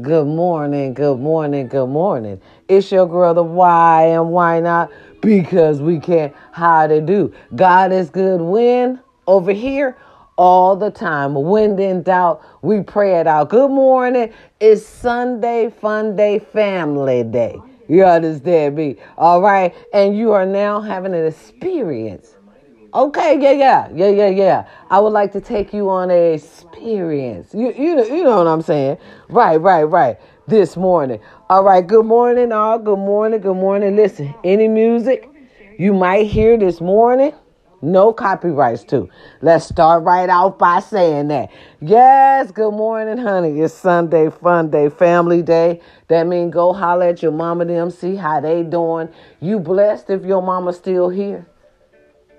Good morning, good morning, good morning. It's your girl, the why and why not? Because we can't. How to do? God is good when over here all the time. When in doubt, we pray it out. Good morning. It's Sunday, fun day, family day. You understand me? All right. And you are now having an experience. Okay, yeah, yeah, yeah, yeah, yeah. I would like to take you on a experience. You, you, know, you know what I'm saying? Right, right, right. This morning. All right. Good morning, all. Good morning. Good morning. Listen, any music you might hear this morning, no copyrights too. Let's start right out by saying that. Yes, good morning, honey. It's Sunday, fun day, family day. That means go holler at your mama them, see how they doing. You blessed if your mama's still here.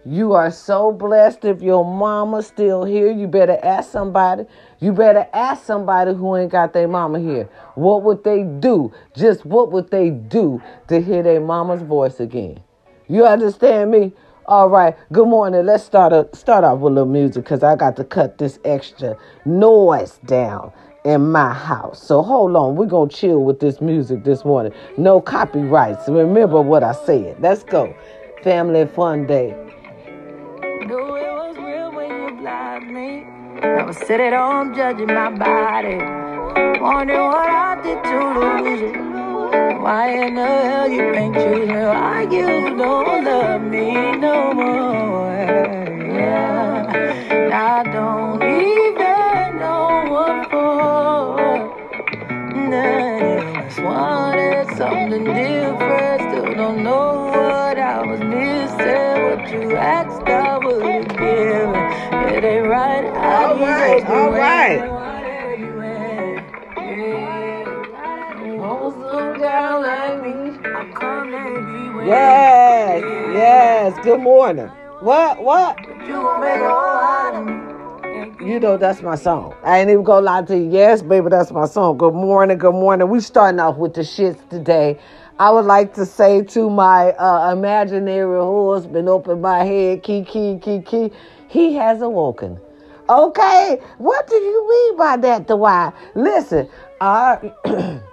You are so blessed if your mama's still here. You better ask somebody. You better ask somebody who ain't got their mama here. What would they do? Just what would they do to hear their mama's voice again? You understand me? All right. Good morning. Let's start a, start off with a little music because I got to cut this extra noise down in my house. So hold on. We're to chill with this music this morning. No copyrights. Remember what I said. Let's go. Family Fun Day. Knew it was real when you blocked me. I was sitting home judging my body. Wondering what I did to lose you. Why in the hell you ain't choosing? Why you don't love me no more? Yeah. I don't even know what for. Nah, just wanted something different. Still don't know what I was missing. What you asked, given. It ain't right. I All right, all right. Yes, yes. Good morning. What? What? You know that's my song. I ain't even gonna lie to you. Yes, baby, that's my song. Good morning, good morning. We starting off with the shits today. I would like to say to my uh, imaginary husband, open my head, Kiki, Kiki, he has awoken. Okay, what do you mean by that, Dwight? Listen, our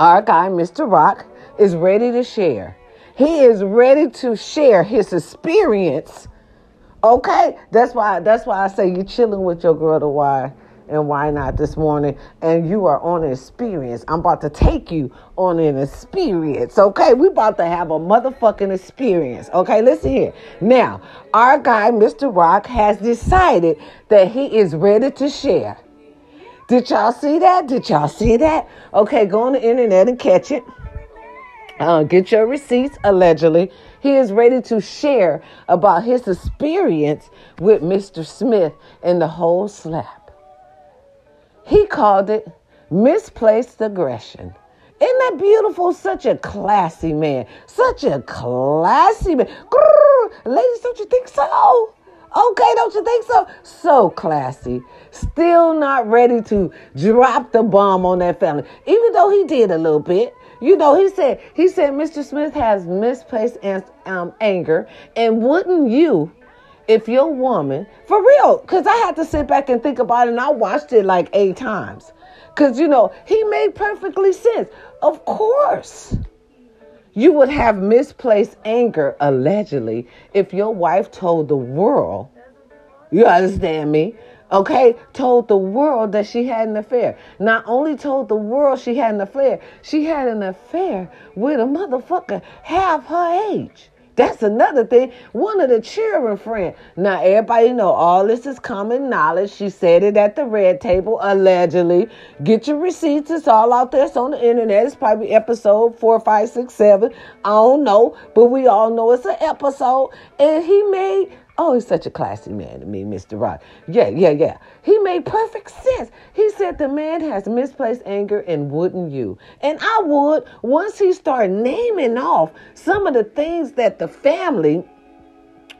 our guy, Mr. Rock, is ready to share. He is ready to share his experience. Okay, that's why that's why I say you're chilling with your girl to why and why not this morning, and you are on an experience. I'm about to take you on an experience. Okay, we about to have a motherfucking experience. Okay, listen here. Now, our guy, Mr. Rock, has decided that he is ready to share. Did y'all see that? Did y'all see that? Okay, go on the internet and catch it. Uh, get your receipts, allegedly. He is ready to share about his experience with Mr. Smith and the whole slap. He called it misplaced aggression. Isn't that beautiful? Such a classy man. Such a classy man. Grrr, ladies, don't you think so? Okay, don't you think so? So classy. Still not ready to drop the bomb on that family. Even though he did a little bit. You know, he said, he said Mr. Smith has misplaced um, anger. And wouldn't you, if your woman, for real, because I had to sit back and think about it and I watched it like eight times. Because, you know, he made perfectly sense. Of course. You would have misplaced anger, allegedly, if your wife told the world, you understand me? Okay, told the world that she had an affair. Not only told the world she had an affair, she had an affair with a motherfucker half her age. That's another thing. One of the cheering friends. Now everybody know all this is common knowledge. She said it at the red table, allegedly. Get your receipts. It's all out there. It's on the internet. It's probably episode four, five, six, seven. I don't know, but we all know it's an episode. And he made Oh, he's such a classy man to me, Mr. Rock. Yeah, yeah, yeah. He made perfect sense. He said the man has misplaced anger and wouldn't you? And I would once he started naming off some of the things that the family,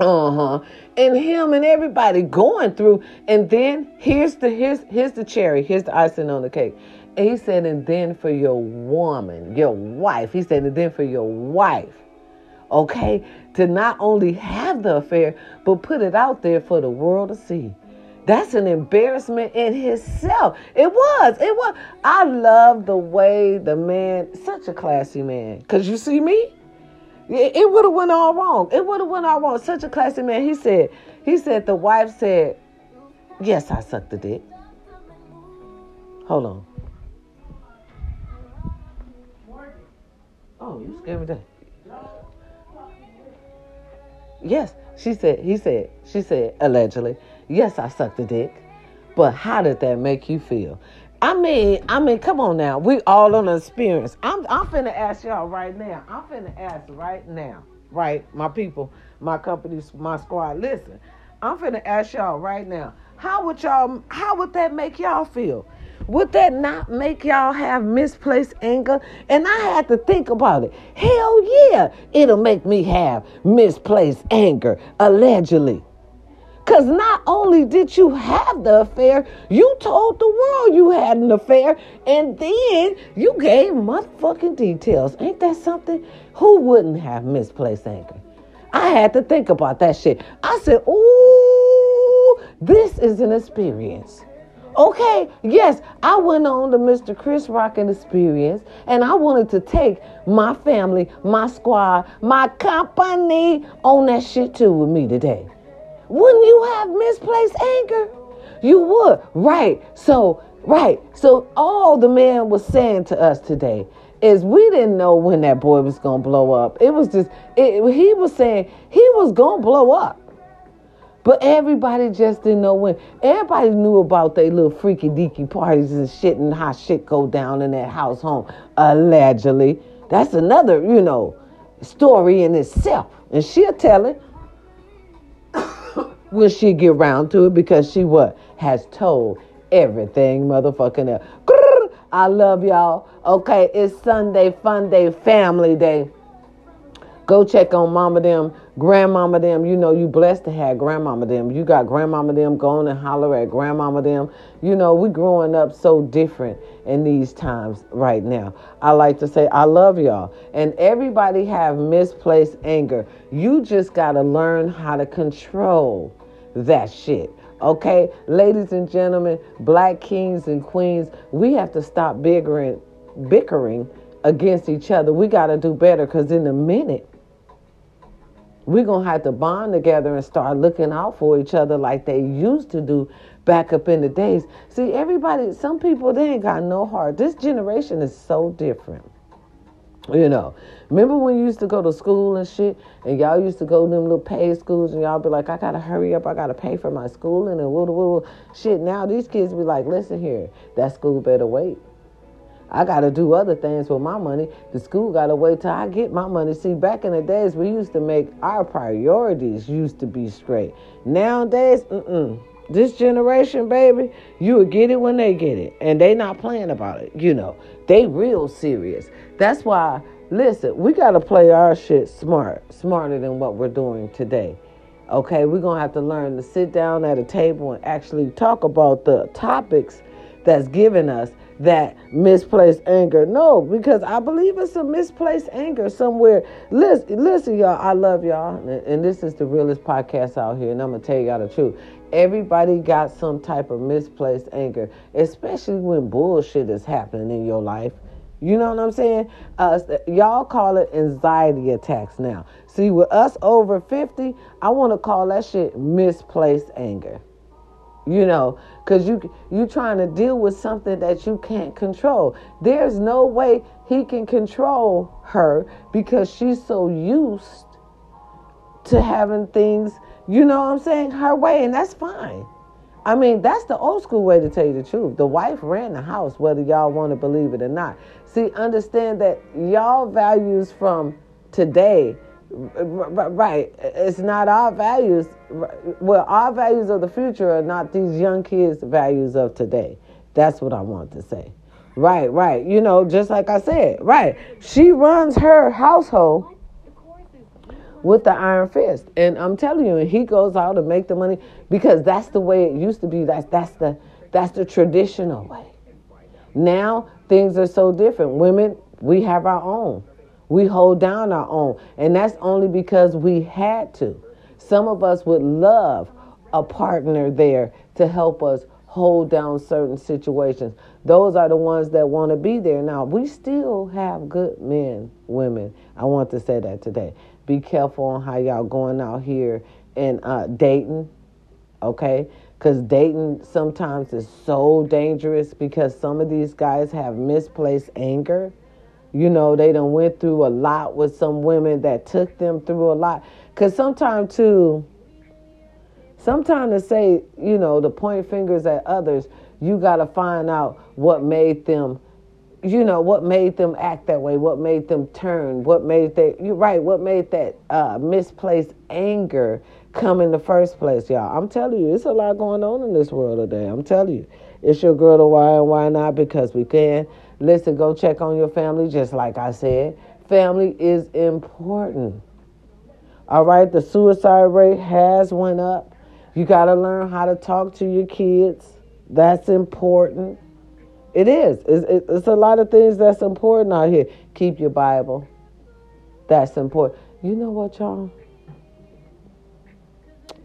uh huh, and him and everybody going through. And then here's the here's here's the cherry. Here's the icing on the cake. And he said, and then for your woman, your wife. He said, and then for your wife okay, to not only have the affair, but put it out there for the world to see. That's an embarrassment in itself. It was. It was. I love the way the man, such a classy man. Cause you see me, it, it would have went all wrong. It would have went all wrong. Such a classy man. He said. He said the wife said, "Yes, I sucked the dick." Hold on. Oh, you scared me that. Yes, she said. He said. She said allegedly. Yes, I sucked the dick. But how did that make you feel? I mean, I mean, come on now. We all on an experience. I'm I'm finna ask y'all right now. I'm finna ask right now. Right, my people, my company, my squad. Listen, I'm finna ask y'all right now. How would y'all how would that make y'all feel? Would that not make y'all have misplaced anger? And I had to think about it. Hell yeah, it'll make me have misplaced anger, allegedly. Because not only did you have the affair, you told the world you had an affair, and then you gave motherfucking details. Ain't that something? Who wouldn't have misplaced anger? I had to think about that shit. I said, ooh, this is an experience. Okay, yes, I went on the Mr. Chris Rock experience and I wanted to take my family, my squad, my company on that shit too with me today. Wouldn't you have misplaced anger? You would. Right. So, right. So, all the man was saying to us today is we didn't know when that boy was to blow up. It was just, it, he was saying he was to blow up. But everybody just didn't know when. Everybody knew about their little freaky deaky parties and shit and how shit go down in that house home, allegedly. That's another, you know, story in itself. And she'll tell it when she get around to it because she what has told everything motherfucking else. I love y'all. Okay, it's Sunday, fun day, family day. Go check on mama them, grandmama them. You know you blessed to have grandmama them. You got grandmama them going and holler at grandmama them. You know we growing up so different in these times right now. I like to say I love y'all. And everybody have misplaced anger. You just got to learn how to control that shit. Okay, ladies and gentlemen, black kings and queens, we have to stop bickering, bickering against each other. We got to do better because in a minute, we're going to have to bond together and start looking out for each other like they used to do back up in the days. See, everybody, some people, they ain't got no heart. This generation is so different. You know, remember when you used to go to school and shit, and y'all used to go to them little paid schools, and y'all be like, I gotta hurry up, I gotta pay for my schooling, and woo woo shit. Now these kids be like, listen here, that school better wait. I gotta do other things with my money. The school gotta wait till I get my money. See, back in the days, we used to make our priorities used to be straight. Nowadays, mm-mm. This generation, baby, you will get it when they get it. And they not playing about it, you know. They real serious. That's why, listen, we got to play our shit smart, smarter than what we're doing today. Okay, we're going to have to learn to sit down at a table and actually talk about the topics that's given us that misplaced anger. No, because I believe it's a misplaced anger somewhere. Listen, listen, y'all. I love y'all, and this is the realest podcast out here. And I'm gonna tell y'all the truth. Everybody got some type of misplaced anger, especially when bullshit is happening in your life. You know what I'm saying? Uh, y'all call it anxiety attacks now. See, with us over 50, I want to call that shit misplaced anger. You know, because you you trying to deal with something that you can't control. There's no way he can control her because she's so used to having things, you know what I'm saying, her way, and that's fine. I mean, that's the old school way to tell you the truth. The wife ran the house, whether y'all want to believe it or not. See, understand that y'all values from today, right? It's not our values. Well, our values of the future are not these young kids' values of today. That's what I want to say. Right, right. You know, just like I said, right. She runs her household with the iron fist. And I'm telling you, he goes out to make the money because that's the way it used to be. That's that's the that's the traditional way. Now things are so different. Women, we have our own. We hold down our own. And that's only because we had to. Some of us would love a partner there to help us hold down certain situations. Those are the ones that want to be there. Now, we still have good men, women. I want to say that today. Be careful on how y'all going out here and uh, dating, okay? Because dating sometimes is so dangerous because some of these guys have misplaced anger. You know, they done went through a lot with some women that took them through a lot. Because sometimes, too, sometimes to say, you know, to point fingers at others, you got to find out what made them you know what made them act that way what made them turn what made they you're right what made that uh, misplaced anger come in the first place y'all i'm telling you it's a lot going on in this world today i'm telling you it's your girl to why and why not because we can listen go check on your family just like i said family is important all right the suicide rate has went up you got to learn how to talk to your kids that's important it is. It's, it's a lot of things that's important out here. Keep your Bible. That's important. You know what, y'all?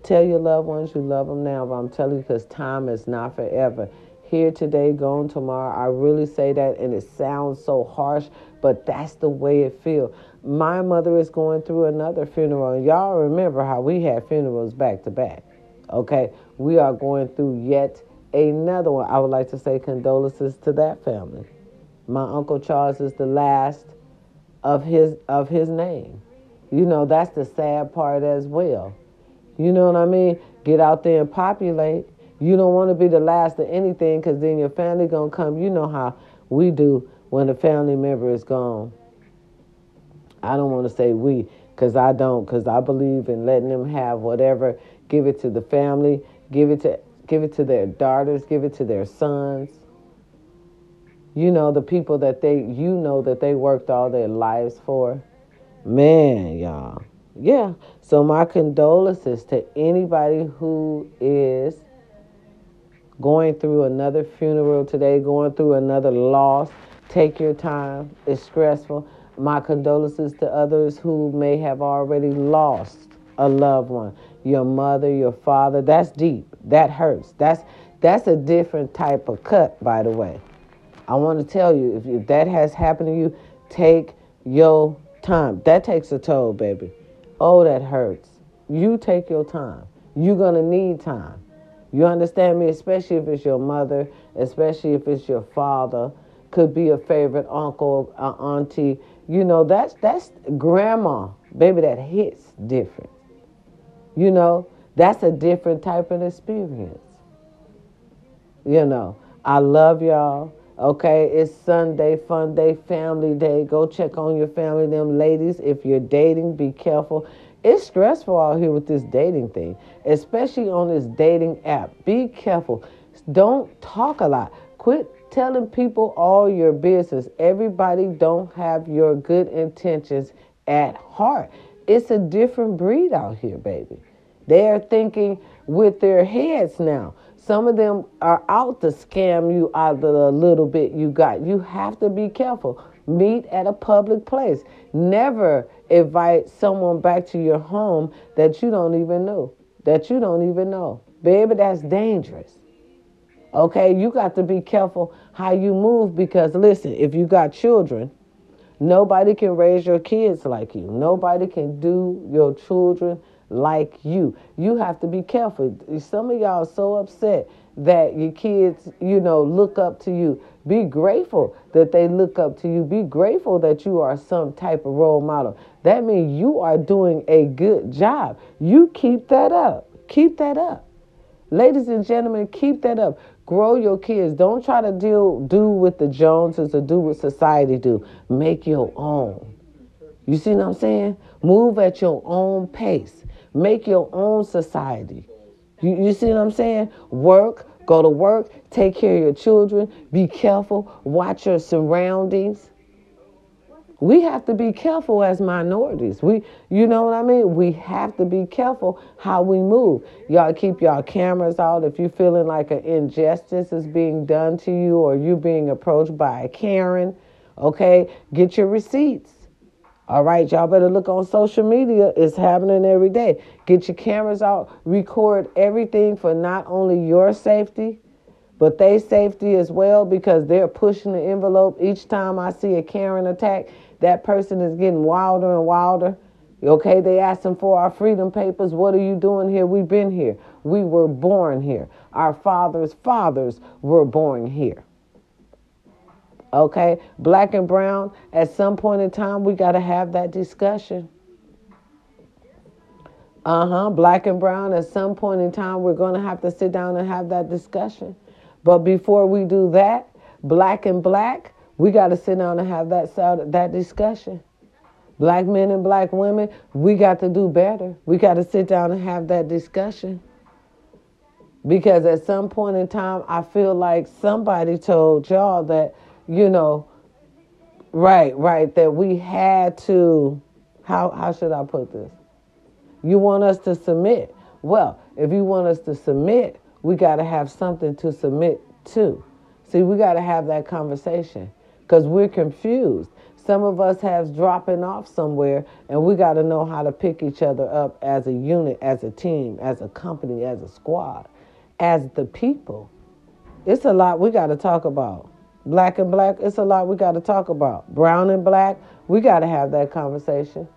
Tell your loved ones you love them now, but I'm telling you because time is not forever. Here today, gone tomorrow. I really say that, and it sounds so harsh, but that's the way it feels. My mother is going through another funeral, and y'all remember how we had funerals back to back. Okay, we are going through yet another one. I would like to say condolences to that family. My uncle Charles is the last of his of his name. You know, that's the sad part as well. You know what I mean? Get out there and populate. You don't want to be the last of anything because then your family gonna come. You know how we do when a family member is gone. I don't want to say we because I don't because I believe in letting them have whatever. Give it to the family. Give it to give it to their daughters, give it to their sons. You know, the people that they, you know, that they worked all their lives for. Man, y'all. Yeah. So, my condolences to anybody who is going through another funeral today, going through another loss. Take your time. It's stressful. My condolences to others who may have already lost a loved one your mother, your father. That's deep. That hurts. That's that's a different type of cut, by the way. I want to tell you, if, if that has happened to you, take your time. That takes a toll, baby. Oh, that hurts. You take your time. You're gonna need time. You understand me? Especially if it's your mother, especially if it's your father, could be a favorite uncle, uh, auntie. You know, that's that's grandma, baby. That hits different. You know, that's a different type of experience. You know, I love y'all. Okay, it's Sunday, fun day, family day. Go check on your family. Them ladies, if you're dating, be careful. It's stressful out here with this dating thing, especially on this dating app. Be careful. Don't talk a lot. Quit telling people all your business. Everybody don't have your good intentions at heart. It's a different breed out here, baby. They are thinking with their heads now. Some of them are out to scam you out of the little bit you got. You have to be careful. Meet at a public place. Never invite someone back to your home that you don't even know. That you don't even know. Baby, that's dangerous. Okay, you got to be careful how you move because listen, if you got children, nobody can raise your kids like you. Nobody can do your children like you. You have to be careful. Some of y'all are so upset that your kids, you know, look up to you. Be grateful that they look up to you. Be grateful that you are some type of role model. That means you are doing a good job. You keep that up. Keep that up. Ladies and gentlemen, keep that up. Grow your kids. Don't try to deal do with the Joneses or do what society do. Make your own. You see what I'm saying? Move at your own pace. Make your own society. You, you see what I'm saying? Work, go to work, take care of your children, be careful, watch your surroundings. We have to be careful as minorities. We, you know what I mean? We have to be careful how we move. Y'all keep y'all cameras out. If you're feeling like an injustice is being done to you or you being approached by a Karen, okay, get your receipts. All right, y'all better look on social media. It's happening every day. Get your cameras out, record everything for not only your safety, but they safety as well because they're pushing the envelope. Each time I see a Karen attack, that person is getting wilder and wilder. Okay, they asking for our freedom papers. What are you doing here? We've been here. We were born here. Our fathers' fathers were born here. Okay, black and brown, at some point in time, we got to have that discussion. Uh huh, black and brown, at some point in time, we're going to have to sit down and have that discussion. But before we do that, black and black, we got to sit down and have that, that discussion. Black men and black women, we got to do better. We got to sit down and have that discussion. Because at some point in time, I feel like somebody told y'all that you know, right, right, that we had to, how, how should I put this? You want us to submit. Well, if you want us to submit, we got to have something to submit to. See, we got to have that conversation because we're confused. Some of us have dropping off somewhere, and we got to know how to pick each other up as a unit, as a team, as a company, as a squad, as the people. It's a lot we got to talk about. Black and black, it's a lot we got to talk about. Brown and black, we got to have that conversation.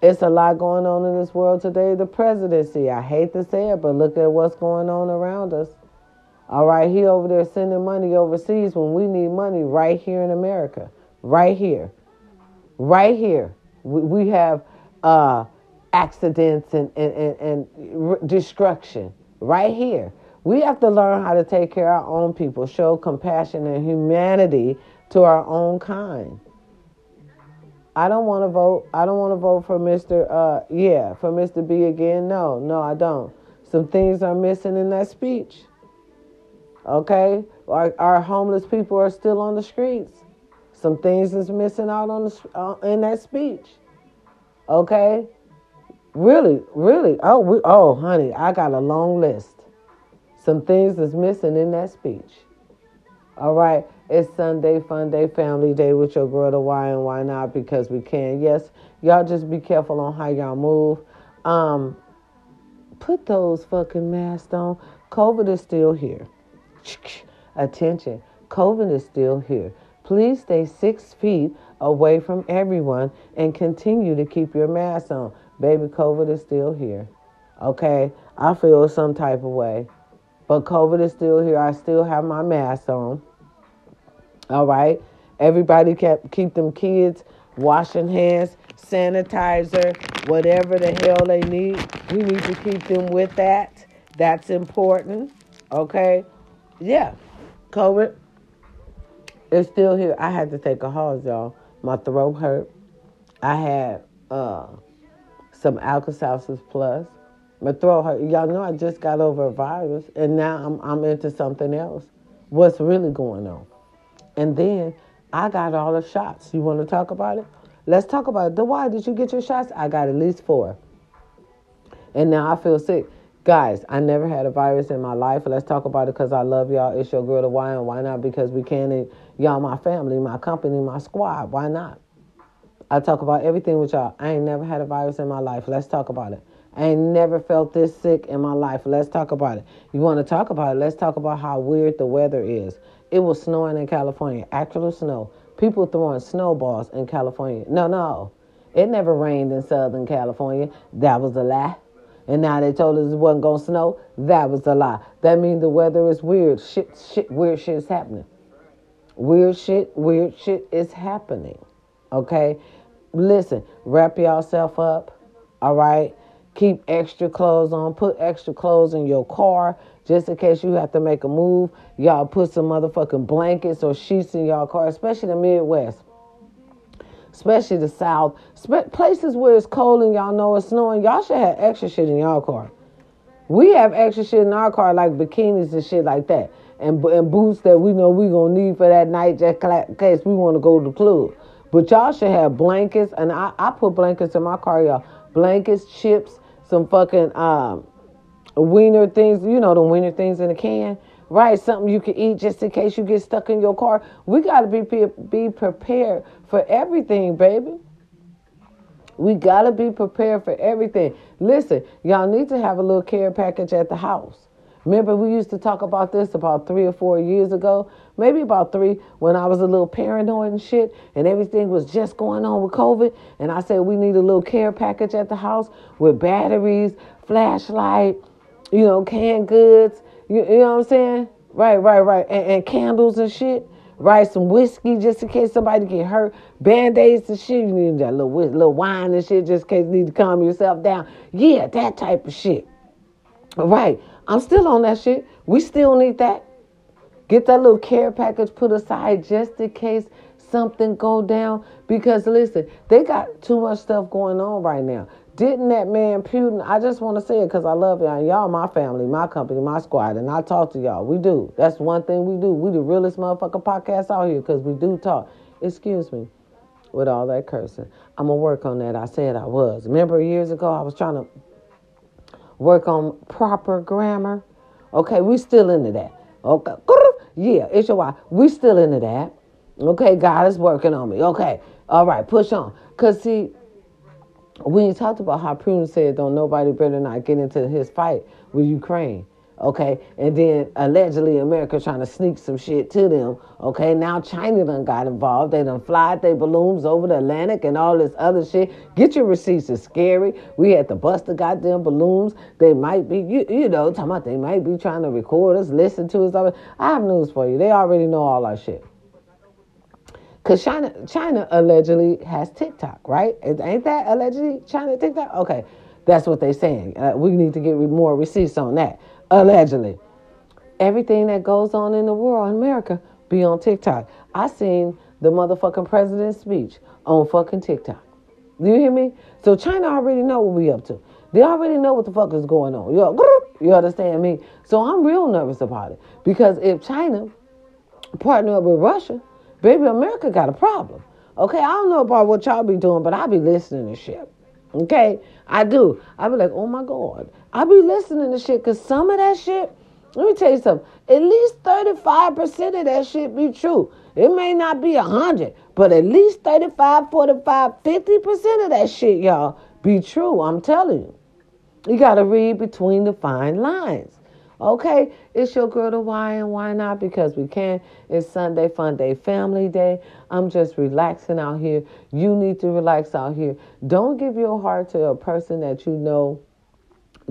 It's a lot going on in this world today. The presidency, I hate to say it, but look at what's going on around us. All right, he over there sending money overseas when we need money right here in America. Right here. Right here. We, have uh, accidents and, and, and, and destruction right here. We have to learn how to take care of our own people, show compassion and humanity to our own kind. I don't want to vote. I don't want to vote for Mr. Uh, yeah, for Mr. B again. No, no, I don't. Some things are missing in that speech. Okay, our, our homeless people are still on the streets. Some things is missing out on the uh, in that speech. Okay, really, really. Oh, we, oh, honey, I got a long list some things that's missing in that speech. All right, it's Sunday, fun day, family day with your girl, the why and why not, because we can. Yes, y'all just be careful on how y'all move. Um, put those fucking masks on. COVID is still here. Attention, COVID is still here. Please stay six feet away from everyone and continue to keep your mask on. Baby, COVID is still here. Okay, I feel some type of way. But COVID is still here. I still have my mask on. All right. Everybody kept keep them kids washing hands, sanitizer, whatever the hell they need. We need to keep them with that. That's important. Okay. Yeah. COVID is still here. I had to take a pause, y'all. My throat hurt. I had uh, some Alka-Seltzer Plus. My throat hurt. Y'all know I just got over a virus and now I'm, I'm into something else. What's really going on? And then I got all the shots. You want to talk about it? Let's talk about it. The why did you get your shots? I got at least four. And now I feel sick. Guys, I never had a virus in my life. Let's talk about it because I love y'all. It's your girl, the why and why not? Because we can. Y'all, my family, my company, my squad. Why not? I talk about everything with y'all. I ain't never had a virus in my life. Let's talk about it. I ain't never felt this sick in my life. Let's talk about it. You want to talk about it? Let's talk about how weird the weather is. It was snowing in California, actual snow. People throwing snowballs in California. No, no. It never rained in Southern California. That was a lie. And now they told us it wasn't going to snow. That was a lie. That means the weather is weird. Shit, shit, weird shit is happening. Weird shit, weird shit is happening. Okay? Listen, wrap yourself up. All right? Keep extra clothes on. Put extra clothes in your car just in case you have to make a move. Y'all put some motherfucking blankets or sheets in y'all car, especially the Midwest, especially the South, places where it's cold and y'all know it's snowing. Y'all should have extra shit in y'all car. We have extra shit in our car, like bikinis and shit like that, and, and boots that we know we gonna need for that night, just in case we want to go to the club. But y'all should have blankets, and I, I put blankets in my car, y'all. Blankets, chips, some fucking um, wiener things, you know, the wiener things in a can. right? Something you can eat just in case you get stuck in your car. We got to be be prepared for everything, baby. We got to be prepared for everything. Listen, y'all need to have a little care package at the house. Remember, we used to talk about this about three or four years ago, maybe about three, when I was a little paranoid and shit, and everything was just going on with COVID. And I said, we need a little care package at the house with batteries, flashlight, you know, canned goods, you, you know what I'm saying? Right, right, right. And, and candles and shit. Right, some whiskey just in case somebody get hurt. Band-aids and shit. You need that little little wine and shit just in case you need to calm yourself down. Yeah, that type of shit. Right. I'm still on that shit. We still need that. Get that little care package put aside just in case something go down. Because listen, they got too much stuff going on right now. Didn't that man Putin? I just want to say it because I love y'all. Y'all, my family, my company, my squad, and I talk to y'all. We do. That's one thing we do. We the realest motherfucker podcast out here because we do talk. Excuse me, with all that cursing. I'm gonna work on that. I said I was. Remember years ago I was trying to work on proper grammar. Okay, we still into that. Okay, yeah, it's your why. We still into that. Okay, God is working on me. Okay, all right, push on. Cause see when you talked about how Putin said, don't nobody better not get into his fight with Ukraine, okay? And then allegedly America trying to sneak some shit to them, okay? Now China done got involved. They done flied their balloons over the Atlantic and all this other shit. Get your receipts. It's scary. We had to bust the goddamn balloons. They might be, you, you know, talking about they might be trying to record us, listen to us. I have news for you. They already know all our shit. Because China, China allegedly has TikTok, right? Ain't that allegedly China TikTok? Okay, that's what they're saying. Uh, we need to get more receipts on that. Allegedly. Everything that goes on in the world in America be on TikTok. I seen the motherfucking president's speech on fucking TikTok. Do you hear me? So China already know what we up to. They already know what the fuck is going on. You, you understand me? So I'm real nervous about it. Because if China partner up with Russia, Baby, America got a problem. Okay, I don't know about what y'all be doing, but I be listening to shit. Okay, I do. I be like, oh my God. I be listening to shit because some of that shit, let me tell you something, at least 35% of that shit be true. It may not be 100, but at least 35, 45, 50% of that shit, y'all, be true. I'm telling you. You got to read between the fine lines. Okay, it's your girl to why and why not because we can. It's Sunday Fun Day Family Day. I'm just relaxing out here. You need to relax out here. Don't give your heart to a person that you know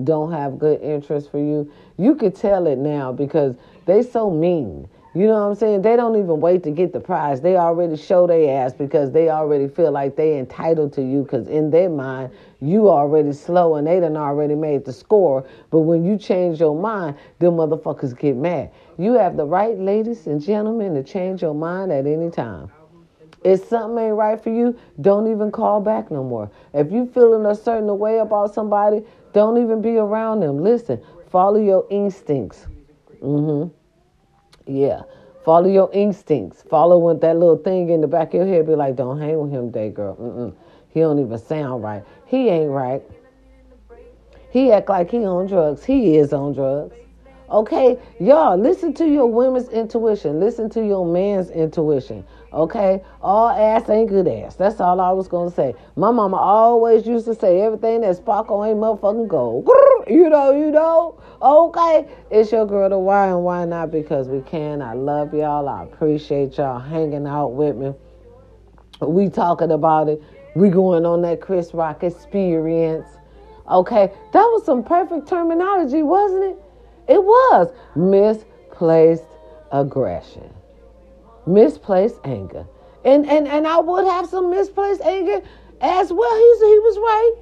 don't have good interest for you. You could tell it now because they so mean. You know what I'm saying? They don't even wait to get the prize. They already show their ass because they already feel like they entitled to you because in their mind, you already slow and they done already made the score. But when you change your mind, them motherfuckers get mad. You have the right, ladies and gentlemen, to change your mind at any time. If something ain't right for you, don't even call back no more. If you feeling a certain way about somebody, don't even be around them. Listen, follow your instincts. Mm-hmm. Yeah. Follow your instincts. Follow what that little thing in the back of your head be like, don't hang with him day, girl. Mm-mm. He don't even sound right. He ain't right. He act like he on drugs. He is on drugs. Okay, y'all, listen to your women's intuition. Listen to your man's intuition. Okay, all ass ain't good ass. That's all I was gonna say. My mama always used to say everything that sparkle ain't motherfucking gold. You know, you know. Okay, it's your girl to why and why not because we can. I love y'all. I appreciate y'all hanging out with me. We talking about it. We going on that Chris Rock experience. Okay, that was some perfect terminology, wasn't it? It was misplaced aggression, misplaced anger, and and and I would have some misplaced anger as well. He's he was right,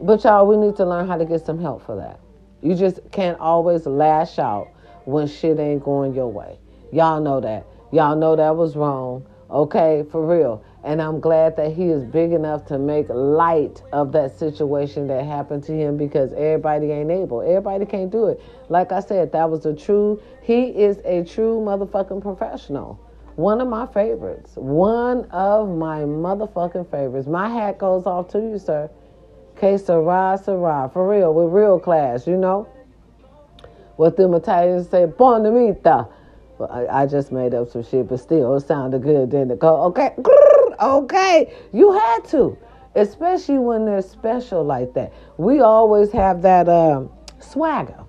but y'all, we need to learn how to get some help for that. You just can't always lash out when shit ain't going your way. Y'all know that. Y'all know that was wrong. Okay, for real. And I'm glad that he is big enough to make light of that situation that happened to him because everybody ain't able. Everybody can't do it. Like I said, that was a true, he is a true motherfucking professional. One of my favorites. One of my motherfucking favorites. My hat goes off to you, sir. Okay, Sarah, Sarah, for real, with real class, you know. what them Italians say, bonamita. Well, I, I, just made up some shit, but still, it sounded good, didn't it? Go, okay, okay, you had to, especially when they're special like that. We always have that um, swagger.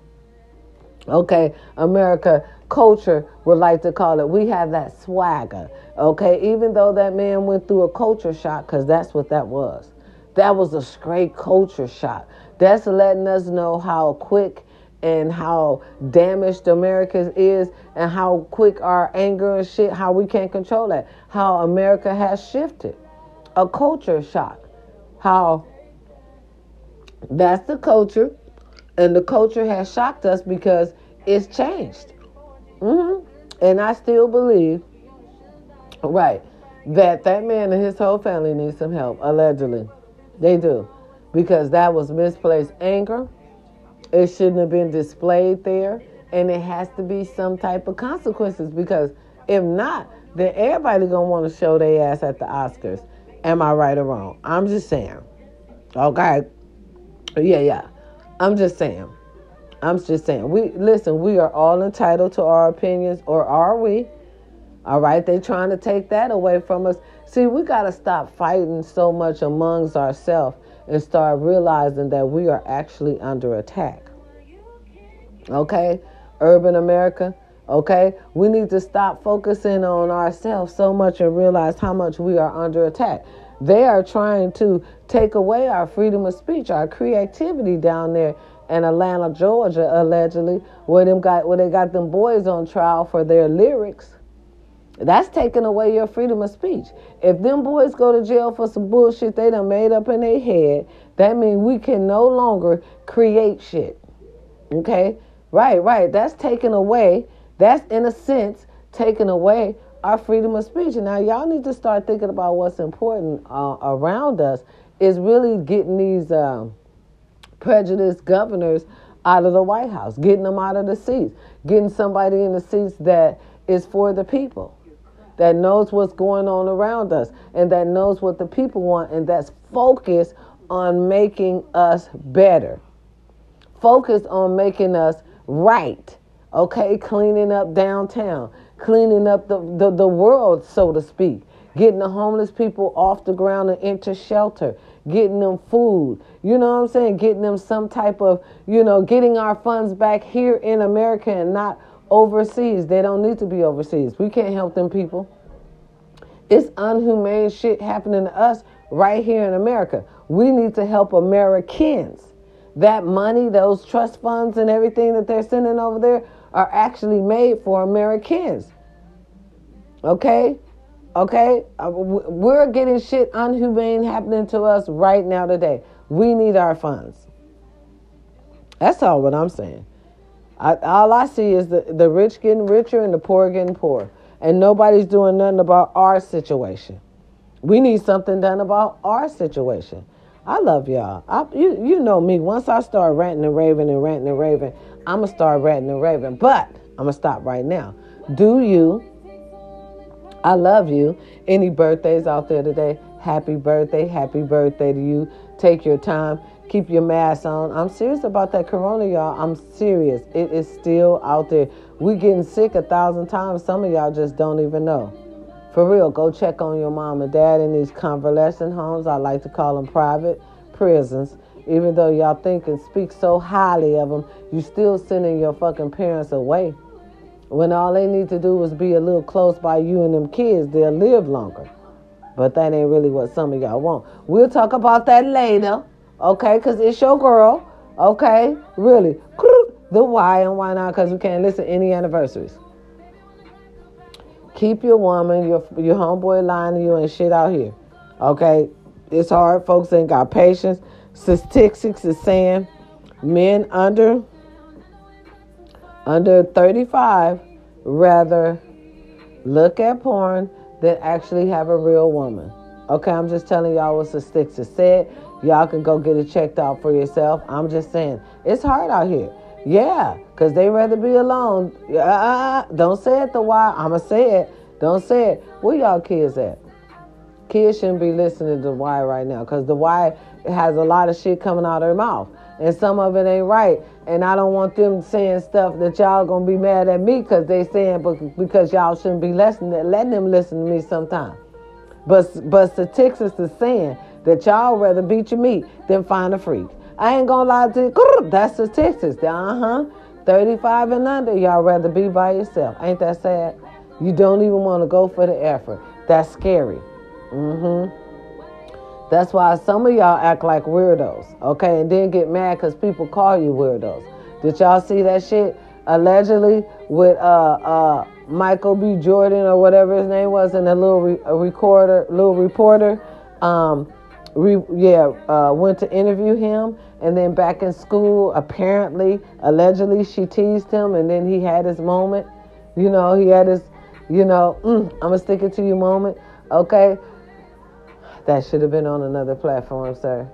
Okay, America culture would like to call it. We have that swagger. Okay, even though that man went through a culture shock, because that's what that was. That was a straight culture shock. That's letting us know how quick and how damaged America is and how quick our anger and shit, how we can't control that. How America has shifted. A culture shock. How that's the culture, and the culture has shocked us because it's changed. Mm-hmm. And I still believe, right, that that man and his whole family need some help, allegedly. They do. Because that was misplaced anger. It shouldn't have been displayed there. And it has to be some type of consequences because if not, then everybody gonna want to show their ass at the Oscars. Am I right or wrong? I'm just saying. Okay. Yeah, yeah. I'm just saying. I'm just saying. We listen, we are all entitled to our opinions, or are we? All right, they trying to take that away from us. See, we got to stop fighting so much amongst ourselves and start realizing that we are actually under attack. Okay? Urban America, okay? We need to stop focusing on ourselves so much and realize how much we are under attack. They are trying to take away our freedom of speech, our creativity down there in Atlanta, Georgia, allegedly, where them got where they got them boys on trial for their lyrics. That's taking away your freedom of speech. If them boys go to jail for some bullshit they done made up in their head, that means we can no longer create shit. Okay? Right, right. That's taken away. That's in a sense taking away our freedom of speech. And now y'all need to start thinking about what's important uh, around us is really getting these um, prejudiced governors out of the White House, getting them out of the seats, getting somebody in the seats that is for the people that knows what's going on around us and that knows what the people want and that's focused on making us better. Focused on making us right. Okay, cleaning up downtown, cleaning up the, the, the world, so to speak, getting the homeless people off the ground and into shelter, getting them food, you know what I'm saying? Getting them some type of, you know, getting our funds back here in America and not overseas. They don't need to be overseas. We can't help them people. It's unhumane shit happening to us right here in America. We need to help Americans. That money, those trust funds, and everything that they're sending over there are actually made for Americans. Okay? Okay? Uh, we're getting shit unhumane happening to us right now today. We need our funds. That's all what I'm saying. I, all I see is the, the rich getting richer and the poor getting poor. And nobody's doing nothing about our situation. We need something done about our situation. I love y'all. I, you, you know me. Once I start ranting and raving and ranting and raving, I'm going to start ranting and raving. But I'm going to stop right now. Do you? I love you. Any birthdays out there today? Happy birthday. Happy birthday to you. Take your time. Keep your mask on. I'm serious about that corona, y'all. I'm serious. It is still out there. We getting sick a thousand times. Some of y'all just don't even know. For real, go check on your mom and dad in these convalescent homes. I like to call them private prisons. Even though y'all think and speak so highly of them, you still sending your fucking parents away. When all they need to do is be a little close by you and them kids, they'll live longer. But that ain't really what some of y'all want. We'll talk about that later. Okay, because it's your girl. Okay, really. The why and why not? Because we can't listen any anniversaries. Keep your woman, your your homeboy lying to you and shit out here. Okay, it's hard. Folks ain't got patience. Statistics is saying men under under 35 rather look at porn than actually have a real woman. Okay, I'm just telling y'all what statistics said. Y'all can go get it checked out for yourself. I'm just saying, it's hard out here. Yeah, because they rather be alone. Uh, don't say it the why. I'ma say it. Don't say it. Where y'all kids at? Kids shouldn't be listening to why right now because the why has a lot of shit coming out of their mouth. and some of it ain't right. And I don't want them saying stuff that y'all gonna be mad at me because they saying but because y'all shouldn't be listening, letting them listen to me sometime. But but statistics is saying that y'all rather beat your meat than find a freak. I ain't gonna lie to you. That's statistics. Uh huh. 35 and under, y'all rather be by yourself. Ain't that sad? You don't even want to go for the effort. That's scary. Mm-hmm. That's why some of y'all act like weirdos, okay, and then get mad because people call you weirdos. Did y'all see that shit? Allegedly with uh uh Michael B. Jordan or whatever his name was, and a little re- a recorder, little reporter, um, re- yeah, uh, went to interview him, and then back in school, apparently, allegedly, she teased him, and then he had his moment. You know, he had his, you know, mm, I'm gonna stick it to you moment. Okay, that should have been on another platform, sir.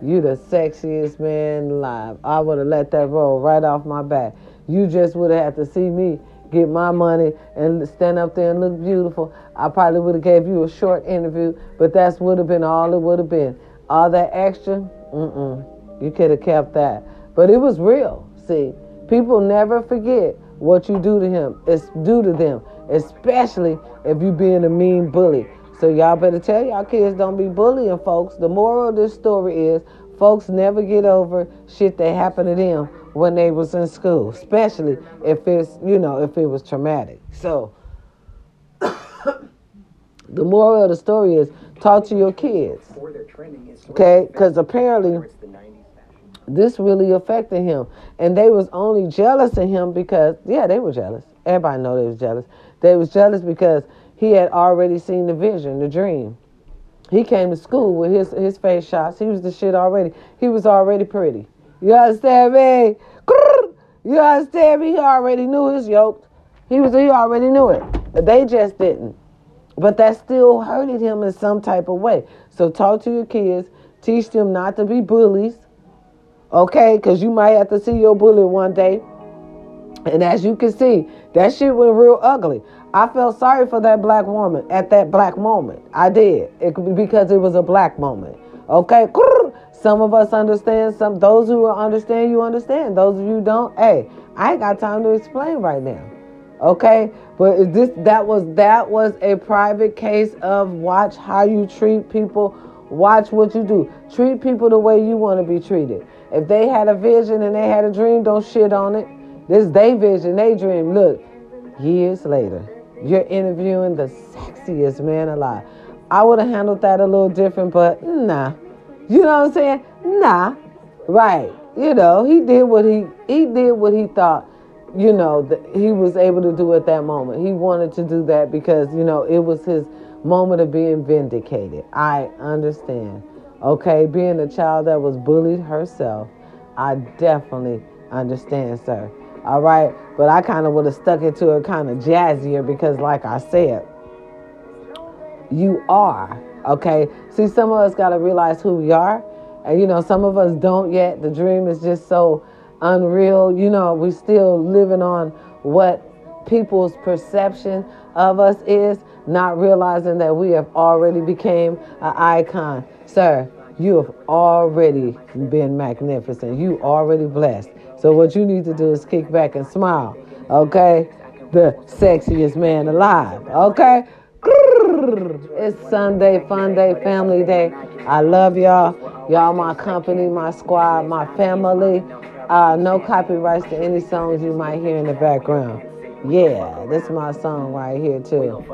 You the sexiest man alive. I would have let that roll right off my back. You just would have had to see me get my money and stand up there and look beautiful. I probably would have gave you a short interview, but that's would have been all it would have been. All that extra, mm-mm. You could have kept that. But it was real. See, people never forget what you do to him. It's due to them, especially if you being a mean bully. So y'all better tell y'all kids don't be bullying folks. The moral of this story is folks never get over shit that happened to them when they was in school, especially if it's, you know, if it was traumatic. So the moral of the story is talk to your kids. Okay? Cuz apparently this really affected him and they was only jealous of him because yeah, they were jealous. Everybody know they was jealous. They was jealous because he had already seen the vision, the dream. He came to school with his, his face shots. He was the shit already. He was already pretty. You understand me? You understand me? He already knew his yoke. He was he already knew it. They just didn't. But that still hurted him in some type of way. So talk to your kids. Teach them not to be bullies. Okay? Because you might have to see your bully one day. And as you can see, that shit went real ugly. I felt sorry for that black woman at that black moment. I did. It because it was a black moment. Okay? Some of us understand. Some those who understand, you understand. Those of you don't, hey, I ain't got time to explain right now. Okay? But this that was that was a private case of watch how you treat people. Watch what you do. Treat people the way you want to be treated. If they had a vision and they had a dream, don't shit on it. This they vision, they dream. Look, years later. You're interviewing the sexiest man alive. I would have handled that a little different, but nah. You know what I'm saying? Nah. Right. You know, he did what he he did what he thought, you know, that he was able to do at that moment. He wanted to do that because, you know, it was his moment of being vindicated. I understand. Okay, being a child that was bullied herself, I definitely understand, sir. All right. But I kind of would have stuck it to her kind of jazzier because, like I said, you are. Okay. See, some of us got to realize who we are. And, you know, some of us don't yet. The dream is just so unreal. You know, we still living on what people's perception of us is, not realizing that we have already became an icon. Sir, you have already been magnificent. You already blessed. So what you need to do is kick back and smile. Okay? The sexiest man alive. Okay? It's Sunday, fun day, family day. I love y'all. Y'all my company, my squad, my family. Uh, no copyrights to any songs you might hear in the background. Yeah, this is my song right here too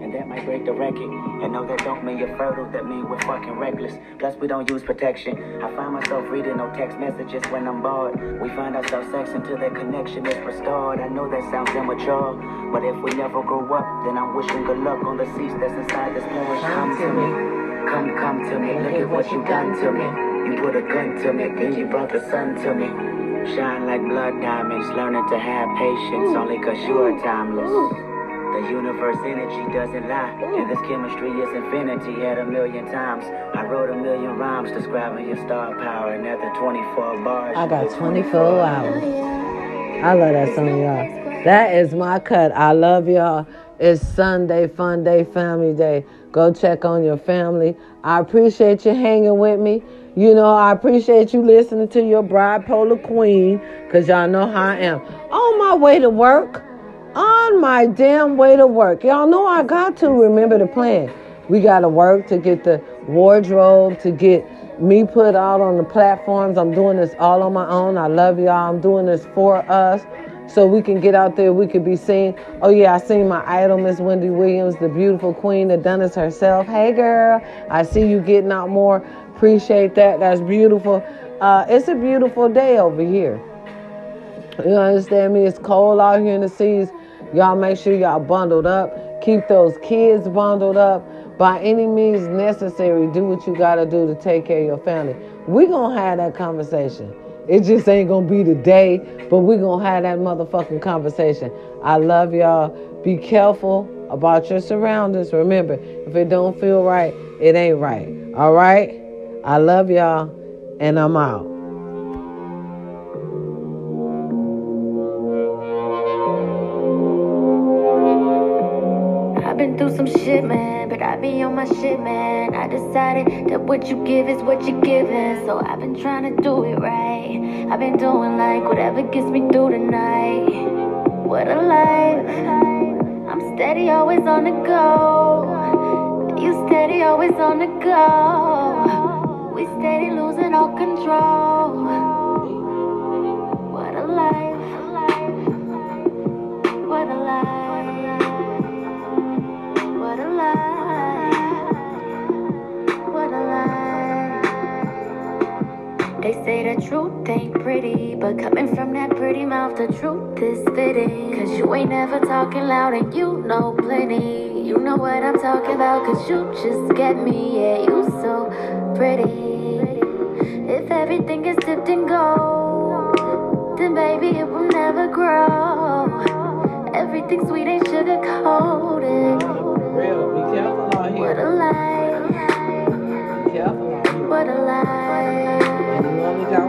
and that might break the record. And no, that don't mean you're fertile, that mean we're fucking reckless. Plus, we don't use protection. I find myself reading no text messages when I'm bored. We find ourselves sex until that connection is restored. I know that sounds immature, but if we never grow up, then I'm wishing good luck on the seats that's inside this porch. Come to me, come, come to me. Look at what you've done to me. You put a gun to me, then you brought the sun to me. Shine like blood diamonds, learning to have patience only cause you are timeless. The universe energy doesn't lie, and this chemistry is infinity at a million times. I wrote a million rhymes describing your star power, and after 24 bars, I got 24 hours. I love that song, y'all. That is my cut. I love y'all. It's Sunday, fun day, family day. Go check on your family. I appreciate you hanging with me. You know, I appreciate you listening to your bride polar queen, cause y'all know how I am. On my way to work, on my damn way to work. Y'all know I got to remember the plan. We gotta work to get the wardrobe, to get me put out on the platforms. I'm doing this all on my own. I love y'all. I'm doing this for us so we can get out there, we could be seen. Oh yeah, I seen my idol, Miss Wendy Williams, the beautiful queen that done herself. Hey girl, I see you getting out more. Appreciate that. That's beautiful. Uh, it's a beautiful day over here. You understand me? It's cold out here in the seas. Y'all make sure y'all bundled up. Keep those kids bundled up. By any means necessary, do what you got to do to take care of your family. We're going to have that conversation. It just ain't gonna be today, but we're gonna have that motherfucking conversation. I love y'all. Be careful about your surroundings. Remember, if it don't feel right, it ain't right. All right? I love y'all, and I'm out. Shit, man, but I be on my shit, man. I decided that what you give is what you're giving, so I've been trying to do it right. I've been doing like whatever gets me through the night. What a life. I'm steady, always on the go. You steady, always on the go. We steady losing all control. Truth is fitting. Cause you ain't never talking loud and you know plenty. You know what I'm talking about, cause you just get me. Yeah, you so pretty. If everything is dipped in gold, then baby it will never grow. Everything sweet ain't sugar coated. Real, be careful What a life. Be careful out here. What a life.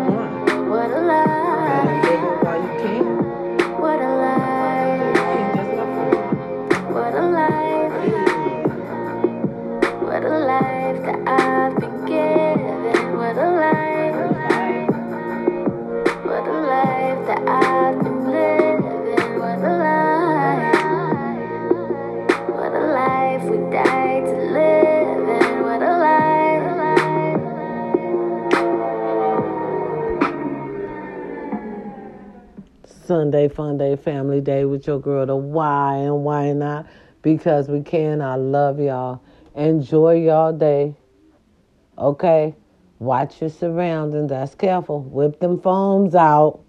Sunday fun day, family day with your girl. The why and why not? Because we can. I love y'all. Enjoy y'all day. Okay? Watch your surroundings. That's careful. Whip them foams out.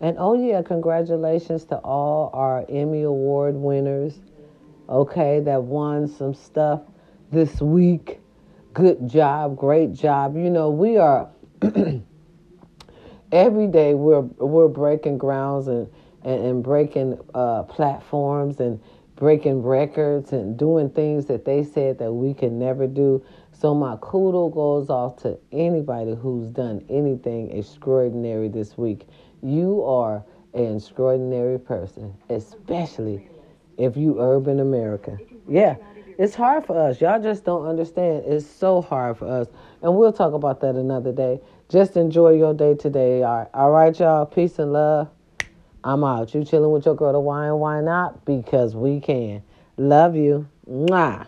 And oh yeah, congratulations to all our Emmy Award winners. Okay, that won some stuff this week. Good job, great job. You know, we are every day we're we're breaking grounds and and, and breaking uh, platforms and breaking records and doing things that they said that we can never do. So my kudo goes off to anybody who's done anything extraordinary this week. You are an extraordinary person, especially if you urban America. Yeah, it's hard for us. Y'all just don't understand. It's so hard for us. And we'll talk about that another day. Just enjoy your day today. All right, all right y'all. Peace and love. I'm out. You chilling with your girl, the and why not? Because we can. Love you. Mwah.